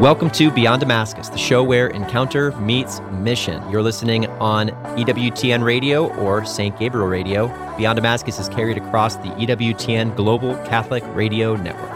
Welcome to Beyond Damascus, the show where encounter meets mission. You're listening on EWTN Radio or St. Gabriel Radio. Beyond Damascus is carried across the EWTN Global Catholic Radio Network.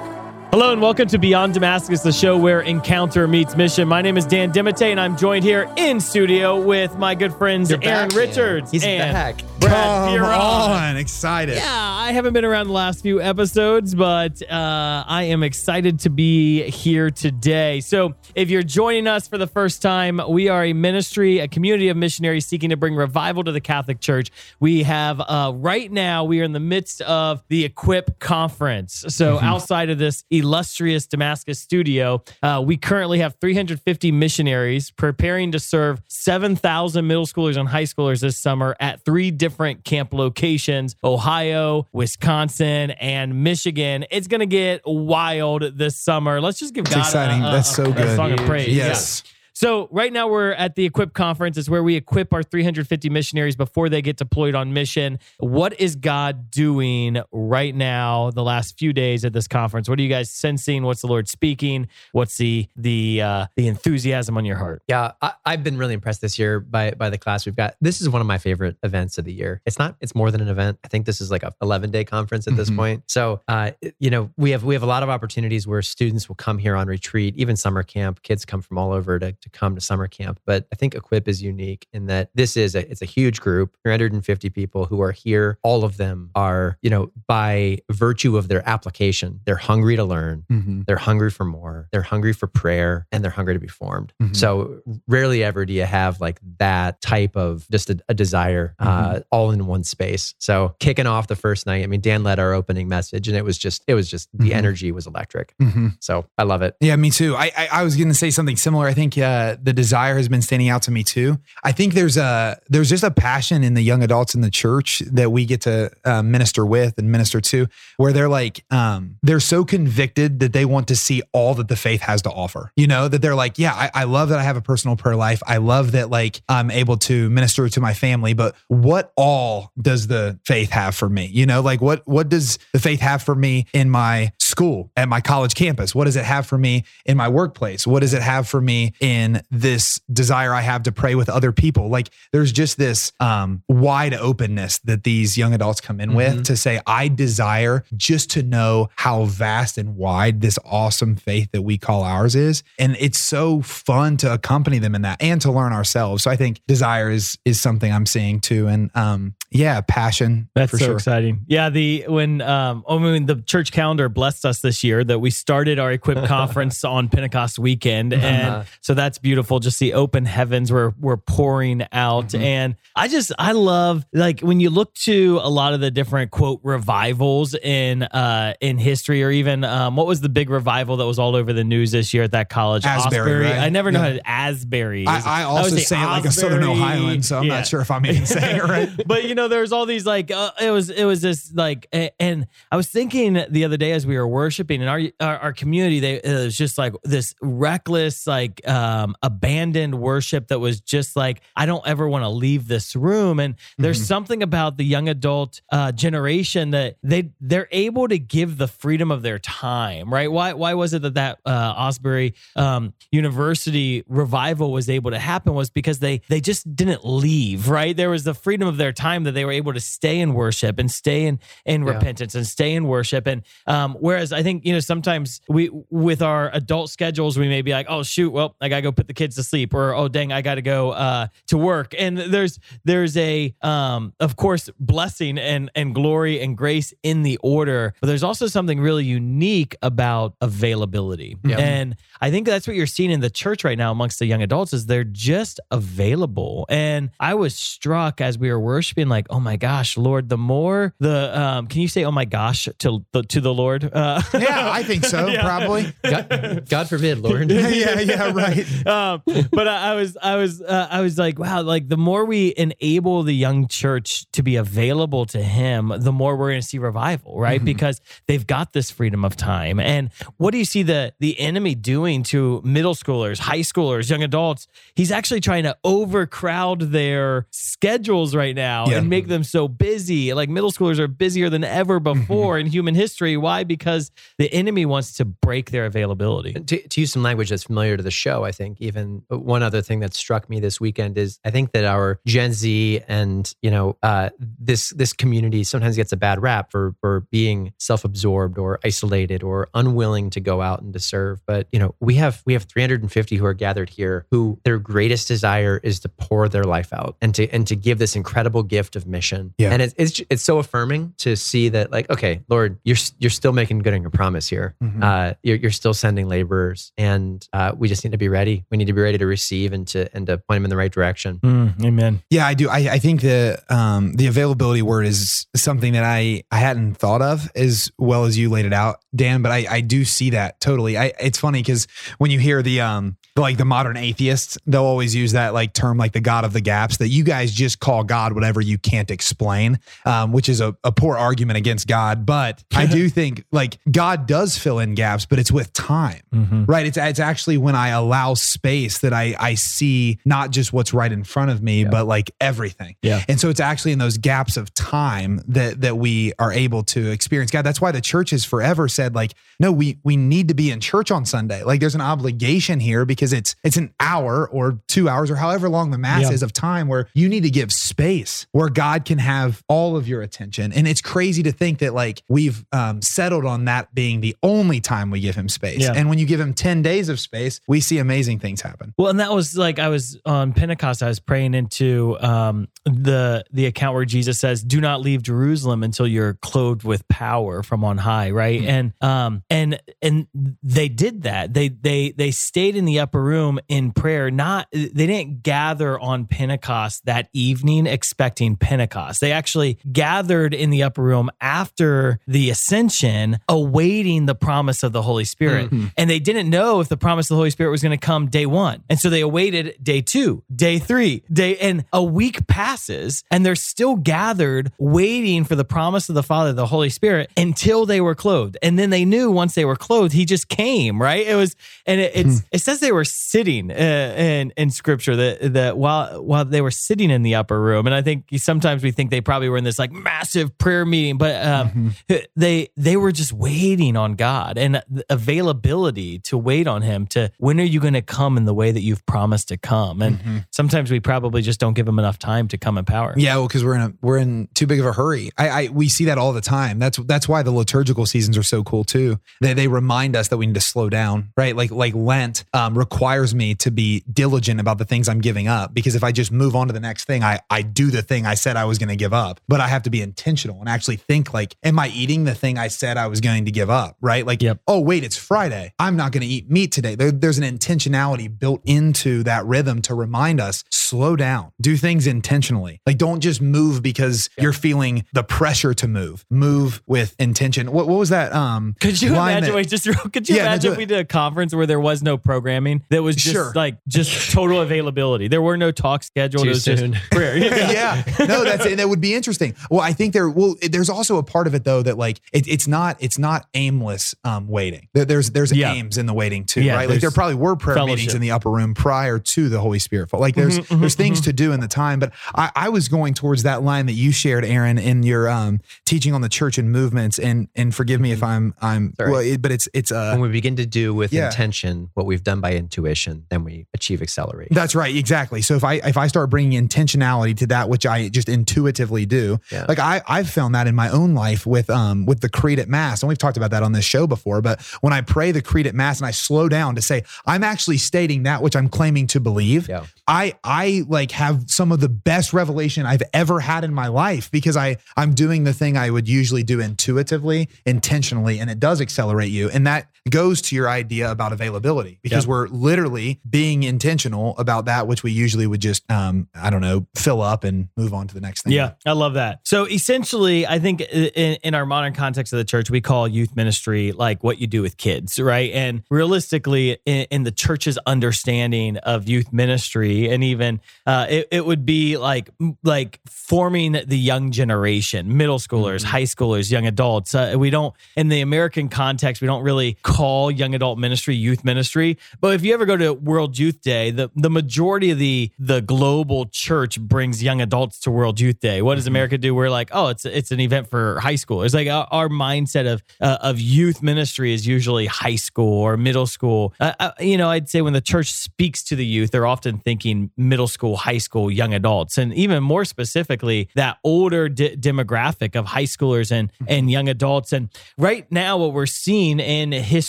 Hello and welcome to Beyond Damascus, the show where encounter meets mission. My name is Dan DeMatte, and I'm joined here in studio with my good friends You're Aaron back, Richards He's and back. Brad Come Piron. on, excited. Yeah, I haven't been around the last few episodes, but uh, I am excited to be here today. So, if you're joining us for the first time, we are a ministry, a community of missionaries seeking to bring revival to the Catholic Church. We have, uh, right now, we are in the midst of the Equip Conference. So, outside of this illustrious Damascus studio, uh, we currently have 350 missionaries preparing to serve 7,000 middle schoolers and high schoolers this summer at three different camp locations Ohio, Wisconsin, and Michigan. It's going to get wild this summer. Let's just give It's God exciting. a- That's a- so a good. song of praise. Yes. Yeah. So right now we're at the Equip conference. It's where we equip our 350 missionaries before they get deployed on mission. What is God doing right now? The last few days at this conference. What are you guys sensing? What's the Lord speaking? What's the the uh, the enthusiasm on your heart? Yeah, I, I've been really impressed this year by by the class we've got. This is one of my favorite events of the year. It's not. It's more than an event. I think this is like a 11 day conference at this Mhm. point. So, uh, you know, we have we have a lot of opportunities where students will come here on retreat, even summer camp. Kids come from all over to to come to summer camp. But I think Equip is unique in that this is a it's a huge group, 350 people who are here. All of them are, you know, by virtue of their application, they're hungry to learn. Mhm. They're hungry for more. They're hungry for prayer and they're hungry to be formed. Mhm. So rarely ever do you have like that type of just a, a desire uh, all in one space. So kicking off the first night, I mean, Dan led our opening message and it was just, it was just, the Mhm. energy was electric. Mhm. So I love it. Yeah, me too. I I, I was going to say something similar. I think uh, the desire has been standing out to me too. I think there's a there's just a passion in the young adults in the church that we get to uh, minister with and minister to, where they're like um, they're so convicted that they want to see all that the faith has to offer. You know that they're like, yeah, I, I love that I have a personal prayer life. I love that like I'm able to minister to my family, but what all does the faith have for me? You know, like what what does the faith have for me in my school at my college campus? What does it have for me in my workplace? What does it have for me in this desire I have to pray with other people? Like there's just this um, wide openness that these young adults come in Mhm. with to say, I desire just to know how vast and wide this awesome faith that we call ours is. And it's so fun to accompany them in that and to learn ourselves. So I think desire is is something I'm seeing too. And um, yeah, passion. That's for so sure. exciting. Yeah, the when um I mean the church calendar blessed us this year that we started our Equip conference on Pentecost weekend. Uh-huh. And so that's beautiful. Just the open heavens were were pouring out. Mhm. And I just I love like when you look to a lot of the different quote revivals in uh in history or even um what was the big revival that was all over the news this year at that college? Asbury, right? I never know Yeah. how to Asbury. I, I also would say, it like a Southern Osbury. Ohioan, so I'm Yeah. not sure if I'm even saying it right. but you know, there's all these like uh, it was it was this like a- and I was thinking the other day as we were worshiping in our our, our community, they it was just like this reckless like um abandoned worship that was just like I don't ever want to leave this room. And there's Mhm. something about the young adult uh, generation that they they're able to give the freedom of their time, right? Why why was it that that uh, Osbury um, University revival was able to happen was because they they just didn't leave, right? There was the freedom of their time that they were able to stay in worship and stay in in Yeah. repentance and stay in worship. And um, whereas I think you know sometimes we with our adult schedules we may be like, oh shoot, well I gotta go put the kids to sleep, or oh dang I gotta go uh, to work. And there's there's a um, of course blessing and and glory and grace in the order, but there's also something really unique about availability. Yeah. And I think that's what you're seeing in the church right now amongst the young adults is they're just available. And I was struck as we were worshiping, like, oh my gosh, Lord, the more the um, can you say oh my gosh to the to the Lord? Uh, Yeah, I think so, Yeah. probably. God, God forbid, Lord. yeah, yeah, right. um, but I, I was, I was, uh, I was like, wow, like the more we enable the young church to be available to Him, the more we're going to see revival, right? Mhm. Because they've got this freedom of time. And what do you see the the enemy doing to middle schoolers, high schoolers, young adults? He's actually trying to overcrowd their schedules right now Yeah. and make them so busy. Like middle schoolers are busier than ever before in human history. Why? Because the enemy wants to break their availability. To, to use some language that's familiar to the show, I think even one other thing that struck me this weekend is I think that our Gen Z and you know uh, this this community sometimes gets a bad rap for for being self absorbed or isolated or unwilling to go out and to serve. But you know we have we have 350 who are gathered here who their greatest desire is to pour their life out and to and to give this incredible gift of mission. Yeah. And it's it's, it's so affirming to see that like okay, Lord, you're you're still making good on your promise here. Mhm. Uh, you're, you're still sending laborers, and uh, we just need to be ready. We need to be ready to receive and to and to point them in the right direction. Mm, amen. Yeah, I do. I, I think the um, the availability word is something that I I hadn't thought of as well as you laid it out, Dan. But I I do see that totally. I it's funny because when you hear the um the, like the modern atheists, they'll always use that like term like the God of the gaps that you guys just call God whatever you can't explain, um, which is a, a poor argument against God. But I do think like God does fill in gaps, but it's with time. Mm-hmm. Right. It's it's actually when I allow space that I I see not just what's right in front of me, but like everything. Yeah. And so it's actually in those gaps of time that that we are able to experience God. That's why the church has forever said like, no, we we need to be in church on Sunday. Like there's an obligation here because it's it's an hour or two hours or however long the mass Yeah. is of time where you need to give space where God can have all of your attention. And it's crazy to think that like we've um, settled on that being the only time we give him space. Yeah. And when you give him 10 days of space, we see amazing things happen. Well, and that was like I was on Pentecost. I was praying into um, the the account where Jesus says, "Do not leave Jerusalem until you're clothed with power from on high." Right, and um, and and they did that. They they they stayed in the upper room in prayer. Not they didn't gather on Pentecost that evening expecting Pentecost. They actually gathered in the upper room after the ascension, awaiting the promise of the Holy Spirit. Mm-hmm. And they didn't know if the promise of the Holy Spirit was going to come day one. And so they awaited day two, day three, day, and a week passes and they're still gathered waiting for the promise of the Father, the Holy Spirit, until they were clothed. And then they knew once they were clothed, he just came, right? It was, and it, it's, hmm. it says they were sitting uh, in, in scripture that, that while, while they were sitting in the upper room. And I think sometimes we think they probably were in this like massive prayer meeting, but um, they, they were just waiting on God and the availability to wait on him to when are you going to come in the way that you've promised to come and sometimes we probably just don't give him enough time to come in power Yeah, well, because we're in a we're in too big of a hurry. I, I we see that all the time. That's that's why the liturgical seasons are so cool too. They they remind us that we need to slow down, right? Like like Lent um, requires me to be diligent about the things I'm giving up because if I just move on to the next thing, I I do the thing I said I was going to give up, but I have to be intentional and actually think like, am I eating the thing I said I was going to give up? Right? Like, Yep. oh wait, it's Friday. I'm not going to eat meat today. There, there's an intentionality built into that rhythm to remind us slow down, do things intentionally. Like don't just move because you're feeling the pressure to move. Move with intention. What, what was that? Um, Could you imagine? that- wait, just could you Yeah, imagine do if we did a conference where there was no programming that was just Sure. like just total availability? There were no talks scheduled. Too it was soon. just prayer. yeah. No, that's it. That would be interesting. Well, I think there. Well, there's also a part of it though that like it, it's not it's not aimless um, waiting. There- There's there's Yeah. aims in the waiting too, Yeah, right? Like there probably were prayer fellowship. meetings in the upper room prior to the Holy Spirit. fall. Like there's Mhm, mhm, there's things to do in the time. But I, I was going towards that line that you shared, Aaron, in your um, teaching on the church and movements. And and forgive me if I'm I'm Sorry. well, it, but it's it's uh when we begin to do with Yeah. intention what we've done by intuition, then we achieve acceleration. That's right, exactly. So if I if I start bringing intentionality to that which I just intuitively do, Yeah. like I I've found that in my own life with um with the creed at mass, and we've talked about that on this show before. But when I pray the creed at mass and I slow down to say I'm actually stating that which I'm claiming to believe, Yeah. I I like have some of the best revelation I've ever had in my life because I I'm doing the thing I would usually do intuitively, intentionally, and it does accelerate you. And that goes to your idea about availability because Yep. we're literally being intentional about that which we usually would just um I don't know fill up and move on to the next thing. Yeah, I love that. So essentially, I think in, in our modern context of the church, we call youth ministry like what you do with kids, right? And realistically, in, in the church's understanding of youth ministry, and even uh, it, it would be like like forming the young generation, middle schoolers, high schoolers, young adults. Uh, we don't in the American context, we don't really call young adult ministry youth ministry. But if you ever go to World Youth Day, the, the majority of the the global church brings young adults to World Youth Day. What does mm-hmm. America do? We're like, oh, it's it's an event for high school. It's like our, our mindset of uh, of youth ministry is usually high school or middle school. Uh, uh, you know, I'd say when the church speaks to the youth, they're often thinking middle school, high school, young adults, and even more specifically that older demographic of high schoolers and mm-hmm. and young adults. And right now, what we're seeing in history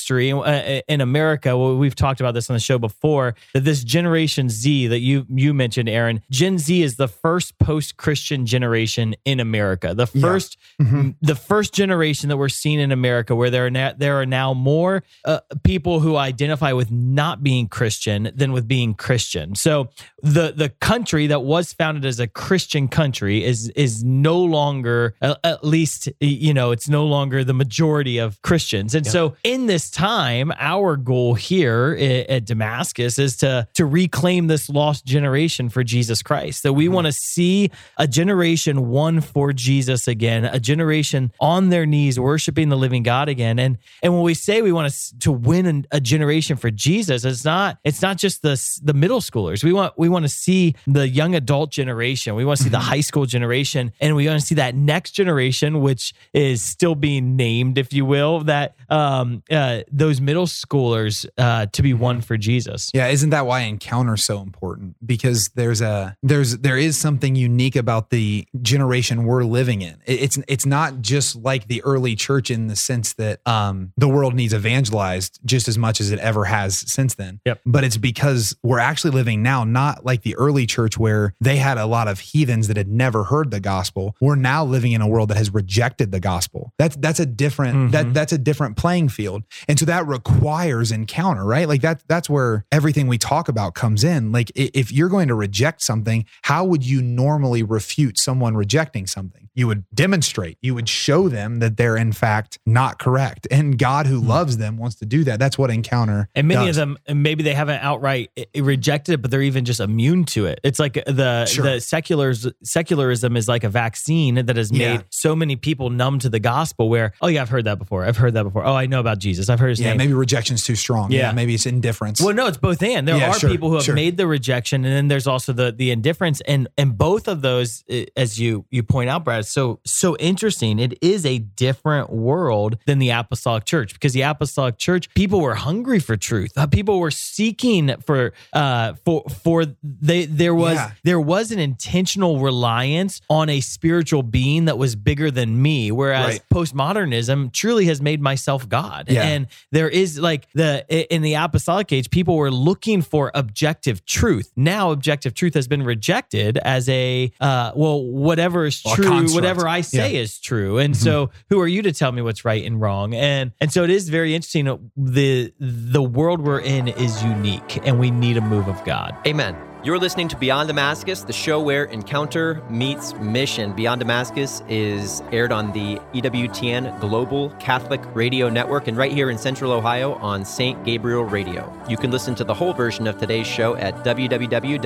uh, in America, well, we've talked about this on the show before, that this Generation Z that you you mentioned, Aaron, Gen Z is the first post Christian generation in America. The first yeah. mm-hmm. the first generation that we're seeing in America, where there are now, there are now more uh, people who identify with not being Christian than with being Christian. So the the country that was founded as a Christian country is is no longer at least you know it's no longer the majority of Christians. And so in this time, our goal here at Damascus is to to reclaim this lost generation for Jesus Christ. That we mm-hmm. want to see a generation one for Jesus again, a generation on their knees worshiping the living God again. And and when we say we want to to win a generation for Jesus, it's not it's not just the the middle schoolers. We want we want to see the young adult generation. We want to see the mm-hmm. high school generation, and we want to see that next generation, which is still being named, if you will, that um, uh, those middle schoolers uh, to be one for Jesus. Yeah, isn't that why encounter so important? Because there's a there's there is something unique about the generation we're living in. It's it's not just like the early church in the sense that um, the world needs evangelized just as much as it ever has since then. Yep. But it's because we're actually living now, not like the early church where they had a lot of heathens that had never heard the gospel. We're now living in a world that has rejected the gospel. That's that's a different mm-hmm. that that's a different playing field. And so that requires encounter, right? Like that that's where everything we talk about comes in. Like if you're going to reject something, how would you normally refute someone rejecting something? You would demonstrate, you would show them that they're in fact not correct. And God who mm-hmm. loves them wants to do that. That's what encounter. And many does. of them maybe they haven't outright eh, eh, rejected it, but they're even just immune to it. It's like uh, the sure. the seculars secularism is like a vaccine that has made yeah. so many people numb to the gospel where, oh yeah, I've heard that before. I've heard that before. Oh, I know about Jesus. I've heard his yeah, name. Maybe rejection's too strong. Yeah. yeah. Maybe it's indifference. Well, no, it's both and. There yeah, are sure, people who have sure. made the rejection and then there's also the the indifference. And and both of those, eh, as you you point out, Brad, so so interesting. It is a different world than the apostolic church because the apostolic church, people were hungry for truth. Uh, people were seeking for uh for for they there was yeah. there was an intentional reliance on a spiritual being that was bigger than me. Whereas right. postmodernism truly has made myself God. Yeah. And there is like the in the apostolic age, people were looking for objective truth. Now objective truth has been rejected as a uh well, whatever is true, whatever I say yeah. is true. And mm-hmm. so who are you to tell me what's right and wrong? And and so it is very interesting. The the world we're in is unique and we need a move of God. Amen. You're listening to Beyond Damascus, the show where encounter meets mission. Beyond Damascus is aired on the EWTN Global Catholic Radio Network and right here in Central Ohio on St. Gabriel Radio. You can listen to the whole version of today's show at www.ewtn.com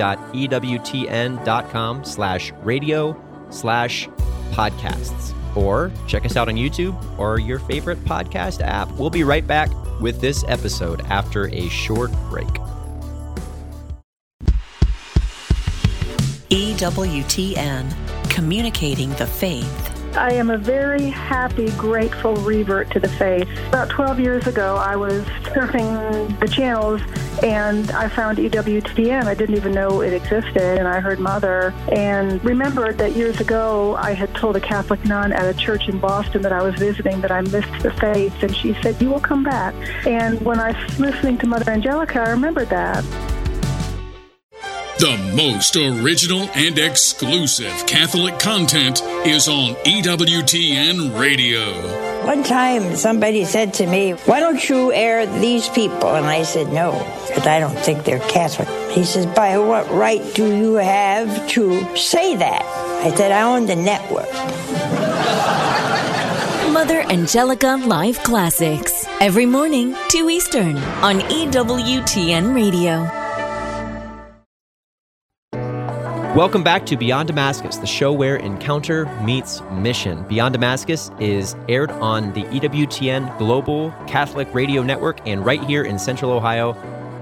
slash radio slash podcasts. Or check us out on YouTube or your favorite podcast app. We'll be right back with this episode after a short break. EWTN, communicating the faith. I am a very happy, grateful revert to the faith. About 12 years ago, I was surfing the channels and I found EWTN. I didn't even know it existed, and I heard Mother and remembered that years ago I had told a Catholic nun at a church in Boston that I was visiting that I missed the faith, and she said, You will come back. And when I was listening to Mother Angelica, I remembered that. The most original and exclusive Catholic content is on EWTN Radio. One time somebody said to me, Why don't you air these people? And I said, No, because I don't think they're Catholic. He says, By what right do you have to say that? I said, I own the network. Mother Angelica Live Classics. Every morning, 2 Eastern, on EWTN Radio. Welcome back to Beyond Damascus, the show where encounter meets mission. Beyond Damascus is aired on the EWTN Global Catholic Radio Network and right here in Central Ohio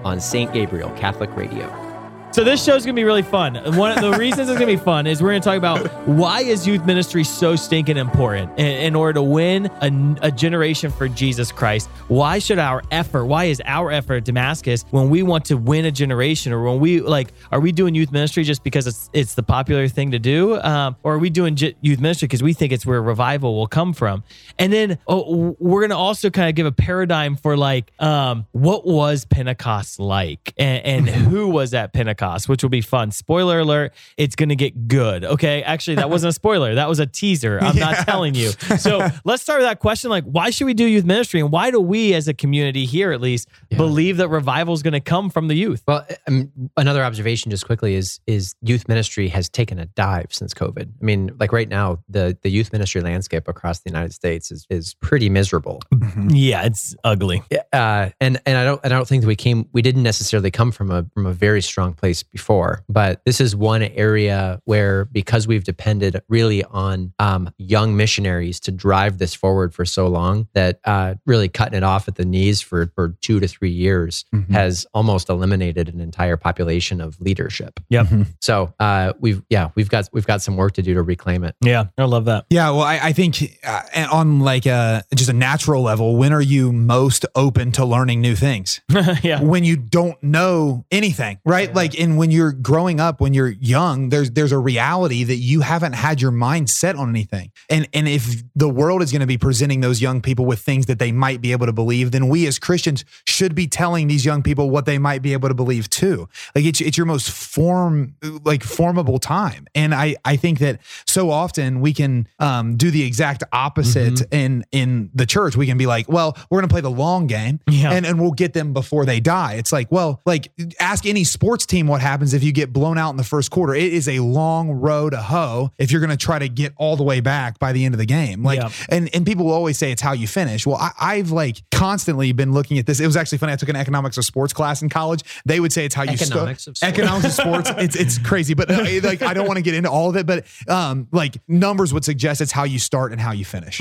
on St. Gabriel Catholic Radio. So this show's gonna be really fun. One of the reasons it's gonna be fun is we're gonna talk about why is youth ministry so stinking important in, in order to win a, a generation for Jesus Christ. Why should our effort? Why is our effort at Damascus when we want to win a generation, or when we like, are we doing youth ministry just because it's it's the popular thing to do, um, or are we doing j- youth ministry because we think it's where revival will come from? And then oh, we're gonna also kind of give a paradigm for like, um, what was Pentecost like, and, and who was at Pentecost, which will be fun. Spoiler alert: it's gonna get good. Okay, actually, that wasn't a spoiler. That was a teaser. I'm not telling you. So let's start with that question: like, why should we do youth ministry, and why do we, as a community here at least, believe that revival is gonna come from the youth? Well, um, another observation, just quickly, is is youth ministry has taken a dive since COVID. I mean, like right now, the the youth ministry landscape across the United States is is pretty miserable. Yeah, it's ugly. uh, and and I don't and I don't think that we came we didn't necessarily come from a from a very strong place before, but this is one area where because we've depended really on um, young missionaries to drive this forward for so long that uh, really cutting it off at the knees for for two to three years has almost eliminated an entire population of leadership. Yep. So uh, we've yeah we've got we've got some work to do to reclaim it. Yeah, I love that. Yeah, well, I, I think uh, on like a just a natural level, when are you most open to learning new things? yeah. when you don't know anything, right? Like, and when you're growing up, when you're young, there's there's a reality that you haven't had your mind set on anything. And and if the world is going to be presenting those young people with things that they might be able to believe, then we as Christians should be telling these young people what they might be able to believe too. Like it's it's your most form like formable time. And I I think that so often we can um, do the exact opposite in in the church. We can be like, well, we're going to play the long game, Yeah. and and we'll get them before they die. It's like, well, like ask any sports team what happens if you get blown out in the first quarter. It is a long row to hoe if you're going to try to get all the way back by the end of the game. Like, Yeah. and and people will always say it's how you finish. Well, I, I've like constantly been looking at this. It was actually funny. I took an economics of sports class in college. They would say it's how you sto- Economics of sports. economics of sports. It's it's crazy, but uh, like I don't want to get into all of it. But um, like numbers would suggest it's how you start and how you finish.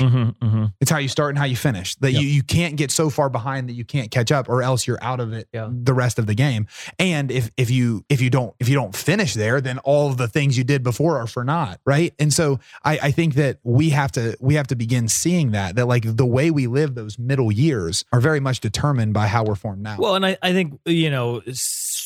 It's how you start and how you finish. That you you can't get so far behind that you can't catch up, or else you're out of it Yeah. the rest of the game. And if if you if you don't if you don't finish there, then all of the things you did before are for naught, right? And so I, I think that we have to we have to begin seeing that that like the way we live those middle years are very much determined by how we're formed now. Well, and I, I think, you know,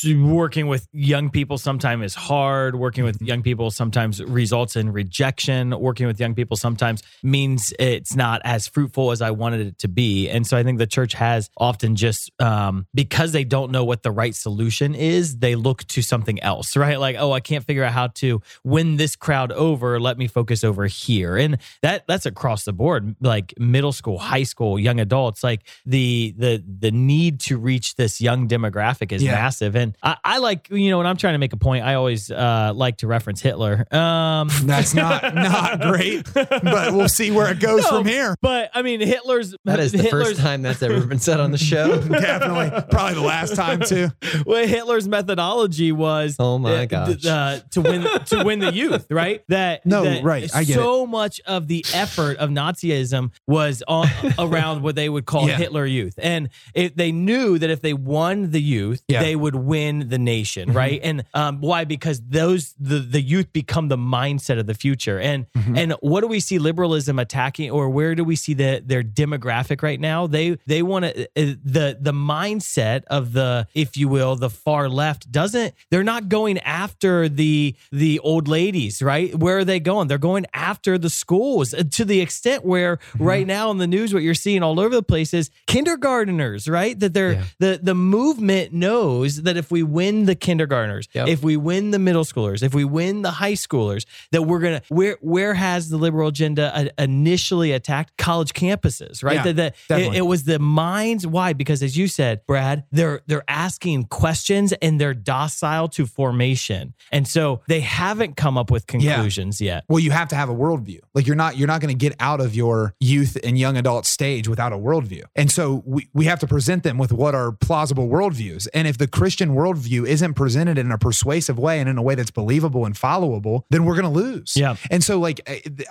working with young people sometimes is hard. Working with young people sometimes results in rejection. Working with young people sometimes means it's not as fruitful as I wanted it to be. And so I think the church has often just, um, because they don't know what the right solution is, they look to something else, right? Like, oh, I can't figure out how to win this crowd over. Let me focus over here. And that that's across the board, like middle school, high school, young adults, like the the the need to reach this young demographic is Yeah. massive. And I, I like, you know, when I'm trying to make a point, I always uh, like to reference Hitler. Um, That's not not great, but we'll see where it goes no, from here. But I mean, Hitler's That is the Hitler's, first time that's ever been said on the show. Definitely, probably the last time too. well, Hitler's methodology was Oh my uh, gosh. uh, to win to win the youth, right? That No, that right, I get so much of the effort of Nazism was on around what they would call Yeah. Hitler Youth, and it, they knew that if they won the youth, Yeah. they would win the nation, mm-hmm. right? And um, why? Because those the the youth become the mindset of the future, and mm-hmm. and what do we see liberalism attacking, or where do we see the their demographic right now? They they want to uh, uh, the the mindset of the if you will the far left doesn't they're not going after the the old ladies right where are they going they're going after the schools uh, to the extent where mm-hmm. right now in the news what you're seeing all over the place is kindergarteners right that they're Yeah. the the movement knows that if we win the kindergartners Yep. if we win the middle schoolers if we win the high schoolers that we're gonna where where has the liberal agenda uh, initially attacked college campuses right Yeah, that, it, it was the minds why because as you said brad they're they're asking questions and they're docile to formation and so they haven't come up with conclusions yet Well, you have to have a worldview. Like you're not you're not going to get out of your youth and young adult stage without a worldview. And so we, we have to present them with what are plausible worldviews. And if the Christian worldview isn't presented in a persuasive way and in a way that's believable and followable, then we're going to lose. Yeah. And so like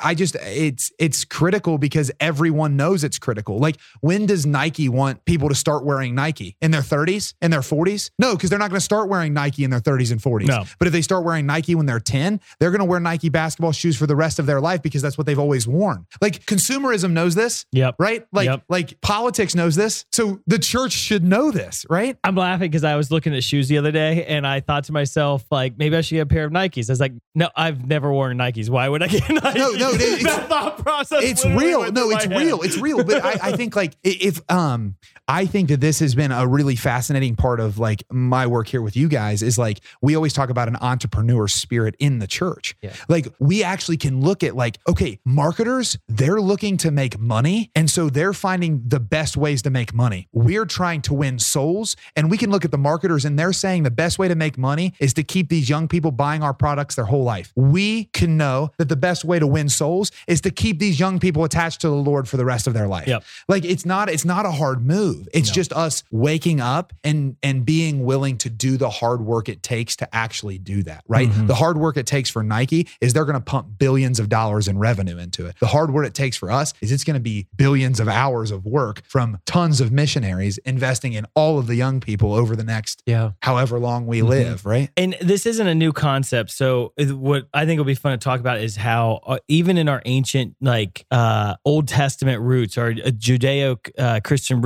I- just it's it's critical because everyone knows it's critical. Like when does Nike want people to start wearing Nike? In their 30s? In their 40s? No, because they're not going to start wearing Nike in their 30s and 40s. No. But if they start wearing Nike when they're 10, they're going to wear Nike basketball shoes for the rest of their life because that's what they've always worn. Like consumerism knows this. Yep. Right? Like Yep. like politics knows this. So the church should know this, right? I'm laughing because I was looking at shoes the other day and I thought to myself, like, maybe I should get a pair of Nikes. I was like, no, I've never worn Nikes. Why would I get Nikes? No, no, it's- that thought process. it's real. No, it's head. real. It's real. But I, I think like if um I think that this has been a really fascinating part of like my work here with you guys is like we always talk about an entrepreneur spirit in the church. Yeah. Like we actually can look at like, okay, marketers, they're looking to make money. And so they're finding the best ways to make money. We're trying to win souls. And we can look at the marketers and they're saying the best way to make money is to keep these young people buying our products their whole life. We can know that the best way to win souls is to keep these young people attached to the Lord for the rest of their life. Yep. Like it's not it's not a hard move. It's just us waking up and and being willing to do the hard work it takes to actually do that, right? The hard work it takes for Nike is they're going to pump billions of dollars in revenue into it. The hard work it takes for us is it's going to be billions of hours of work from tons of missionaries investing in all of the young people over the next Yeah. however long we live, right? And this isn't a new concept. So what I think will be fun to talk about is how uh, even in our ancient like uh, Old Testament roots or uh, Judeo uh, Christian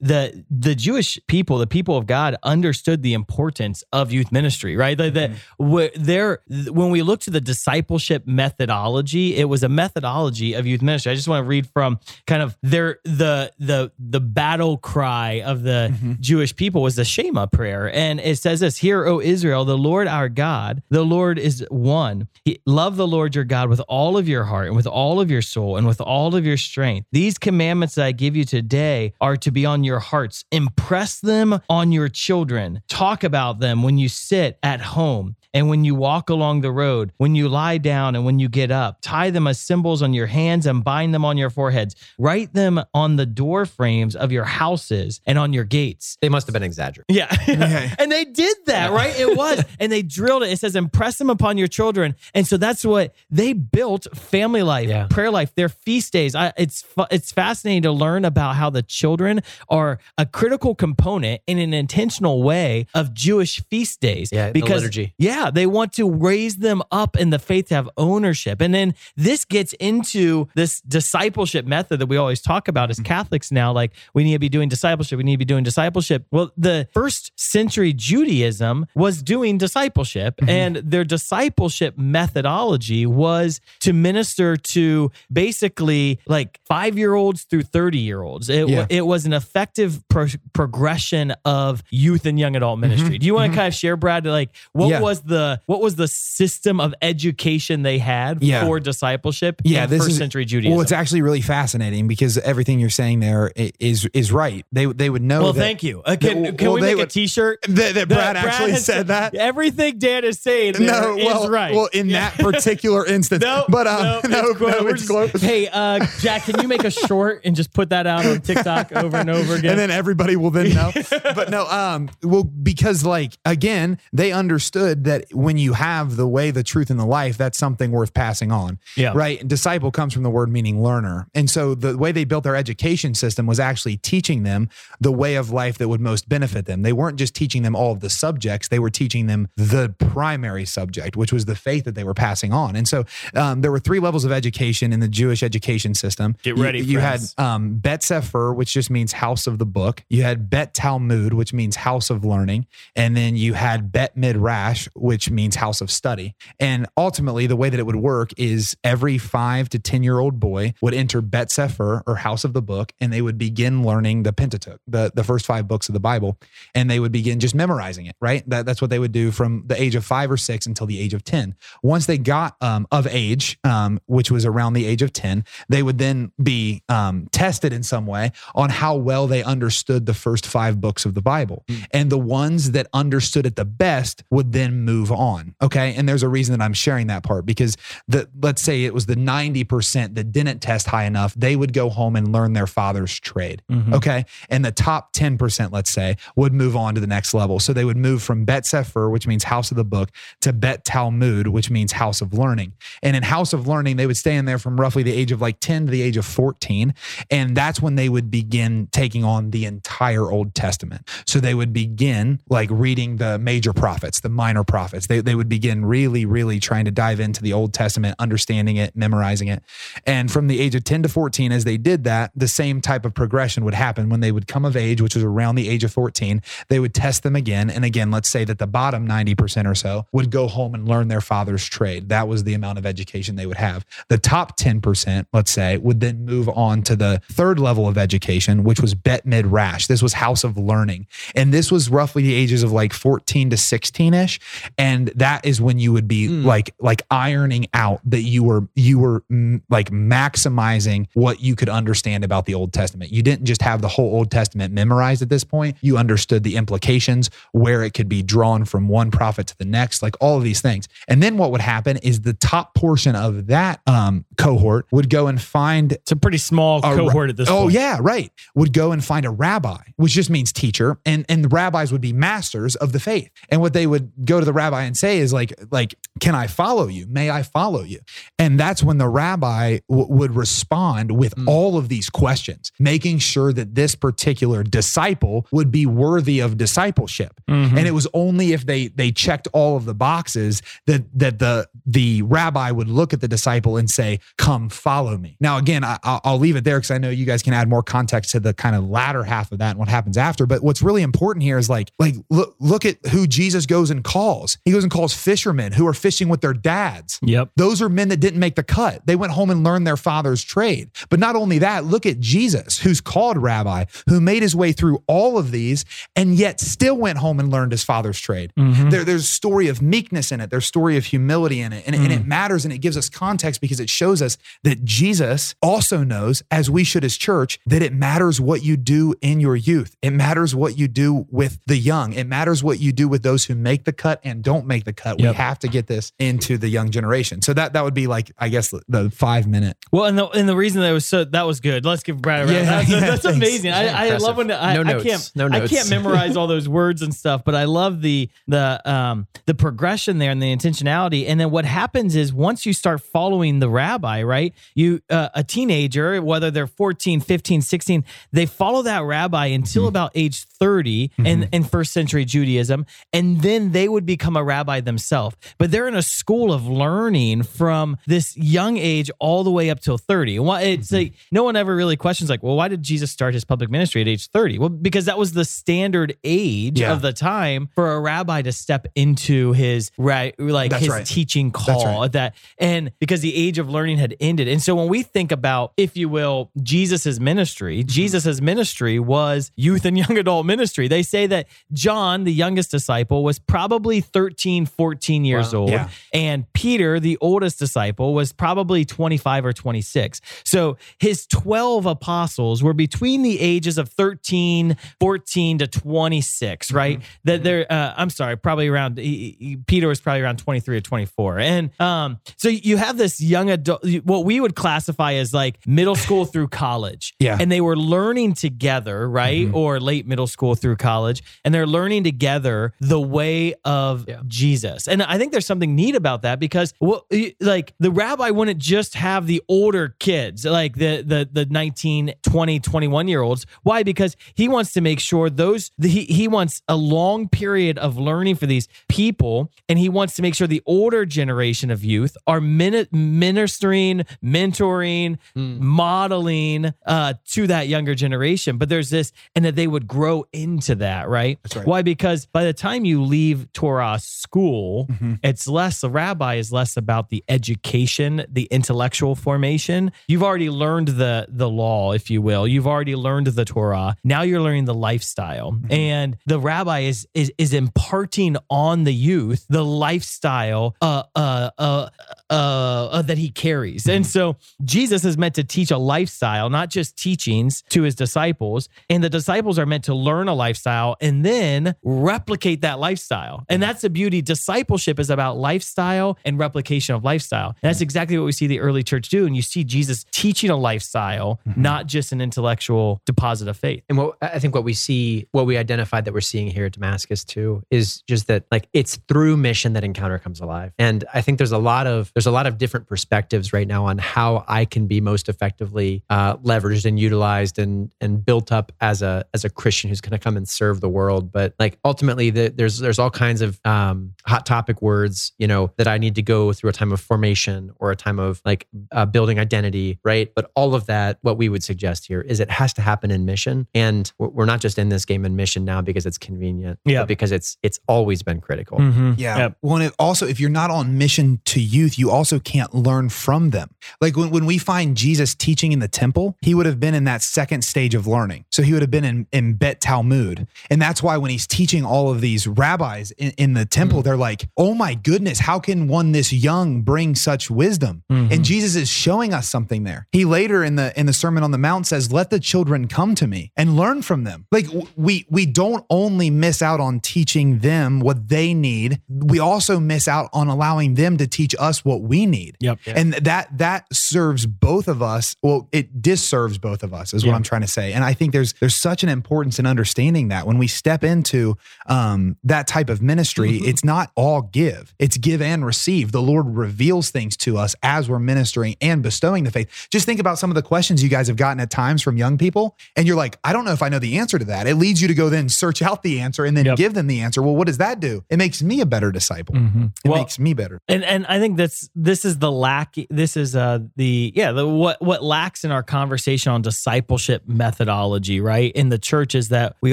the the Jewish people, the people of God, understood the importance of youth ministry. Right? That that mm-hmm. wh- there when we look to the discipleship methodology, it was a methodology of youth ministry. I just want to read from kind of their the the the battle cry of the mm-hmm. Jewish people was the Shema prayer, and it says this: "Hear, O Israel, the Lord our God, the Lord is one. He, love the Lord your God with all of your heart and with all of your soul and with all of your strength. These commandments that I give you today are to be on your hearts. Impress them on your children. Talk about them when you sit at home." And when you walk along the road, when you lie down and when you get up, tie them as symbols on your hands and bind them on your foreheads. Write them on the door frames of your houses and on your gates. They must have been exaggerating. Yeah. and they did that, right? It was. And they drilled it. It says, impress them upon your children. And so that's what they built family life, Yeah. prayer life, their feast days. I, it's, it's fascinating to learn about how the children are a critical component in an intentional way of Jewish feast days. Yeah, the because, liturgy. Yeah, they want to raise them up in the faith to have ownership. And then this gets into this discipleship method that we always talk about as mm-hmm. Catholics now. Like, we need to be doing discipleship. We need to be doing discipleship. Well, the first century Judaism was doing discipleship, mm-hmm. and their discipleship methodology was to minister to basically like five year olds through 30 year olds. It, Yeah. it was an effective pro- progression of youth and young adult ministry. Mm-hmm. Do you want to kind of share, Brad, like what Yeah. was the what was the system of education they had Yeah. for discipleship Yeah, in this first is century Judaism? Well, it's actually really fascinating because everything you're saying there is is right. They they would know. well, that- thank you. Uh, can that- can well, we make a would- T-shirt? That, that Brad actually has said that. Everything Dan is saying No, is well, right. well, in that particular instance, No, but um, no, no, it's no, it's just-. Hey, uh, Jack, can you make a short and just put that out on TikTok over and over again? and then everybody will then know. but no, um, well, because like again, they understood that when you have the way, the truth, and the life, that's something worth passing on. Yeah. Right. And disciple comes from the word meaning learner. And so the way they built their education system was actually teaching them the way of life that would most benefit them. They weren't just teaching them all of the subjects, they were teaching them the primary subject, which was the faith that they were passing on. And so um, there were three levels of education in the Jewish education system. Get You- ready, You, had friends. um, Bet Sefer, which just means house of the book. You had Bet Talmud, which means house of learning. And then you had Bet Midrash, which means house of study. And ultimately, the way that it would work is every five to 10 year old boy would enter Bet Sefer or house of the book, and they would begin learning the Pentateuch, the, the first five books of the Bible. And they would begin just memorizing it, right? That, that's what they would do from the age of five or six until the age of 10. Once they got um, of age, um, which was around the age of 10, they would then be um, tested in some way on how well they understood the first five books of the Bible. And the ones that understood it the best would then move move on. Okay. And there's a reason that I'm sharing that part because the let's say it was the 90% that didn't test high enough, they would go home and learn their father's trade. Mm-hmm. Okay. And the top 10%, let's say, would move on to the next level. So they would move from Bet Sefer, which means house of the book, to Bet Talmud, which means house of learning. And in house of learning, they would stay in there from roughly the age of like 10 to the age of 14. And that's when they would begin taking on the entire Old Testament. So they would begin like reading the major prophets, the minor prophets. They, they would begin really, really trying to dive into the Old Testament, understanding it, memorizing it. And from the age of 10 to 14, as they did that, the same type of progression would happen when they would come of age, which was around the age of 14. They would test them again. And again, let's say that the bottom 90% or so would go home and learn their father's trade. That was the amount of education they would have. The top 10%, let's say, would then move on to the third level of education, which was Bet Midrash. This was House of Learning. And this was roughly the ages of like 14 to 16 ish. And that is when you would be like, like ironing out that you were, you were mm, like maximizing what you could understand about the Old Testament. You didn't just have the whole Old Testament memorized at this point. You understood the implications, where it could be drawn from one prophet to the next, like all of these things. And then what would happen is the top portion of that um, cohort would go and find It's a pretty small a cohort at this point. oh point. yeah, right. Would go and find a rabbi, which just means teacher, and and the rabbis would be masters of the faith. And what they would go to the rabbi and say is like like, can I follow you? May I follow you? And that's when the rabbi w- would respond with Mm. all of these questions, making sure that this particular disciple would be worthy of discipleship. Mm-hmm. And it was only if they they checked all of the boxes that that the the rabbi would look at the disciple and say, "Come, follow me." Now, again, I, I'll I'll leave it there because I know you guys can add more context to the kind of latter half of that and what happens after. But what's really important here is like like look look at who Jesus goes and calls. He goes and calls fishermen who are fishing with their dads. Yep. Those are men that didn't make the cut. They went home and learned their father's trade. But not only that, look at Jesus, who's called rabbi, who made his way through all of these and yet still went home and learned his father's trade. Mm-hmm. There, there's a story of meekness in it, there's a story of humility in it. And, and it mm. matters and it gives us context because it shows us that Jesus also knows, as we should as church, that it matters what you do in your youth. It matters what you do with the young. It matters what you do with those who make the cut and don't make the cut. Yep. We have to get this into the young generation. So that that would be like, I guess, the, the five minute. Well, and the and the reason that was so that was good. Let's give Brad a round. Yeah, that's, yeah, that's amazing. I, I love when I, No I can't No notes. I notes. can't memorize all those words and stuff, but I love the the um the progression there and the intentionality. And then what happens is once you start following the rabbi, right? You uh, a teenager, whether they're 14, 15, 16, they follow that rabbi until Mm-hmm. about age 30 in, in first century Judaism, and then they would become a rabbi themselves. But they're in a school of learning from this young age all the way up till 30. Why it's Mm-hmm. like no one ever really questions like, well, why did Jesus start his public ministry at age 30? Well, because that was the standard age Yeah. of the time for a rabbi to step into his right like That's his right. teaching call right. at that and because the age of learning had ended. And so when we think about, if you will, Jesus's ministry, Mm-hmm. Jesus's ministry was youth and young adult ministry. They say that John, the youngest disciple, was probably 13, 14 years Wow. old. Yeah. And Peter, the oldest disciple, was probably 25 or 26. So his 12 apostles were between the ages of 13, 14 to 26, right? That they're, uh, I'm sorry, probably around, he- he- Peter was probably around 23 or 24. And um, so you have this young adult, what we would classify as like middle school through college. Yeah. And they were learning together, right? Or late middle school through college. And they're learning together the way of Yeah. Jesus. And I think there's something neat about that because well, like the rabbi wouldn't just have the older kids, like the the the 19, 20, 21 year olds. Why? Because he wants to make sure those he he wants a long period of learning for these people and he wants to make sure the older generation of youth are min- ministering, mentoring, modeling uh, to that younger generation. But there's this, and that they would grow into that, right? That's right. Why? Because by the time you leave Torah school, Mm-hmm. it's less, the rabbi is less about the education, the intellectual formation. You've already learned the, the law, if you will. You've already learned the Torah. Now you're learning the lifestyle. Mm-hmm. And the rabbi is, is, is imparting on the youth the lifestyle uh, uh, uh, uh, uh, that he carries. And so Jesus is meant to teach a lifestyle, not just teachings to his disciples. And the disciples are meant to learn a lifestyle and then replicate that lifestyle. And that's the beauty. Discipleship is about lifestyle and replication of lifestyle. And that's exactly what we see the early church do. And you see Jesus teaching a lifestyle, not just an intellectual deposit of faith. And what I think what we see, what we identified that we're seeing here at Damascus too, is just that like it's through mission that encounter comes alive. And I think there's a lot of there's a lot of different perspectives right now on how I can be most effectively uh, leveraged and utilized and and built up as a as a Christian who's going to come and serve the world. But like ultimately, the, there's there's all kinds of um, hot topic words, you know, that I need to go through a time of formation or a time of like uh, building identity, right? But all of that, what we would suggest here is it has to happen in mission, and we're we're not just in this game in mission now because it's convenient, Yeah. but because it's it's always been critical. Mhm. Yeah. Yep. Well, and it also, if you're not on mission to youth, you also can't learn from them. Like when, when we find Jesus teaching in the temple, he would have been in that second stage of learning. So he would have been in, in Bet Talmud. And that's why when he's teaching all of these rabbis in, in the temple, mm. they're like, oh my goodness, how can one this young bring such wisdom? Mm-hmm. And Jesus is showing us something there. He later in the in the Sermon on the Mount says, let the children come to me and learn from them. Like we we don't only miss out on teaching them what they need, we also miss out on allowing them to teach us what we need. Yep. And that that serves both of us. Well, it disserves both of us, is Yeah. what I'm trying to say. And I think there's there's such an importance in understanding that when we step into um, that type of ministry, it's not all give; it's give and receive. The Lord reveals things to us as we're ministering and bestowing the faith. Just think about some of the questions you guys have gotten at times from young people, and you're like, I don't know if I know the answer to that. It leads you to go then search out the answer and then Yep. give them the answer. Well, what does that do? It makes me a better disciple. Mhm. It Well, makes me better. and and I think that's this is the lack. This is uh the yeah the what what lacks in our conversation on discipleship methodology, right? In the church is that we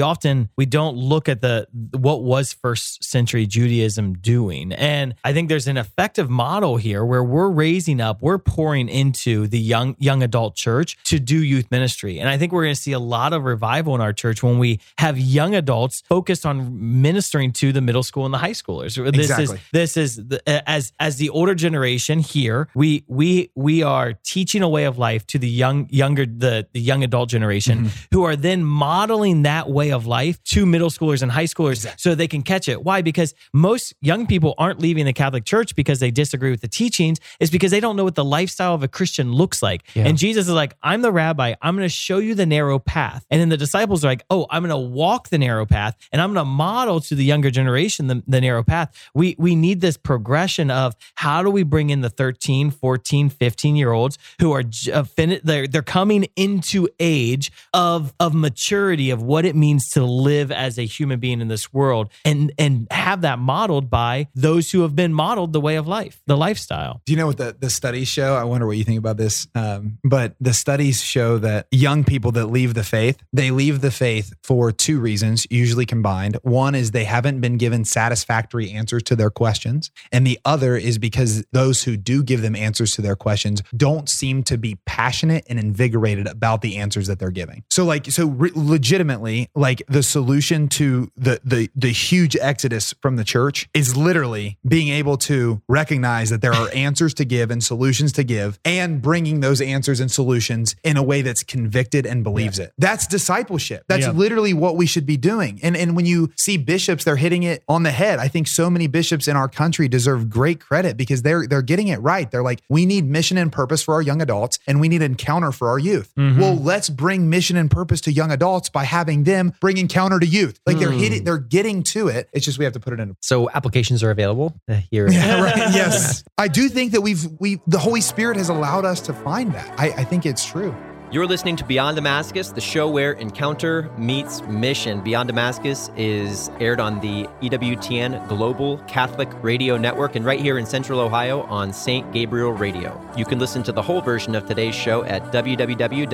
often we don't look at the what was first century Judaism doing, and I think there's an effective model here where we're raising up, we're pouring into the young young adult church to do youth ministry, and I think we're going to see a lot of revival in our church when we have young adults focused on ministering to the middle school and the high schoolers. This Exactly. is this is the, as as the older generation here we we we are teaching a way of life to the young younger the the young adult generation mm-hmm. who are then modeling that way of life to middle schoolers and high schoolers so they can catch it. Why? Because most young people aren't leaving the catholic church because they disagree with the teachings. It's because they don't know what the lifestyle of a christian looks like. And jesus is like i'm the rabbi. I'm going to show you the narrow path. And then the disciples are like oh i'm going to walk the narrow path and i'm going to model to the younger generation the, the narrow path. We we need this progression of how do we bring in the 13 14 15 year olds who are uh, they're, they're coming into age of of maturity of what it means to live as a human being in this world and and have that modeled by those who have been modeled the way of life the lifestyle Do you know what the, the studies show? I wonder what you think about this. Um, but the studies show that young people that leave the faith, they leave the faith for two reasons, usually combined. One is they haven't been given satisfactory answers to their questions. And the other is because those who do give them answers to their questions don't seem to be passionate and invigorated about the answers that they're giving. So like, so re- legitimately, like the solution to the, the, the huge exodus from the church is literally being able to recognize that there are answers to give and solutions to give and bringing those answers and solutions in a way that's convicted and believes it. That's discipleship. That's Yeah. literally what we should be doing. And and when you see bishops, they're hitting it on the head. I think so many bishops in our country deserve great credit because they're they're getting it right. They're like, we need mission and purpose for our young adults, and we need encounter for our youth. Well, let's bring mission and purpose to young adults by having them bring encounter to youth. Like they're hitting, they're getting to it. It's just we have to put it in So applications are available uh, here. yeah, right. Yes. I do think that we've we the Holy Spirit has allowed us to find that. I, I think it's true. You're listening to Beyond Damascus, the show where encounter meets mission. Beyond Damascus is aired on the EWTN Global Catholic Radio Network and right here in Central Ohio on St. Gabriel Radio. You can listen to the whole version of today's show at www.ewtn.com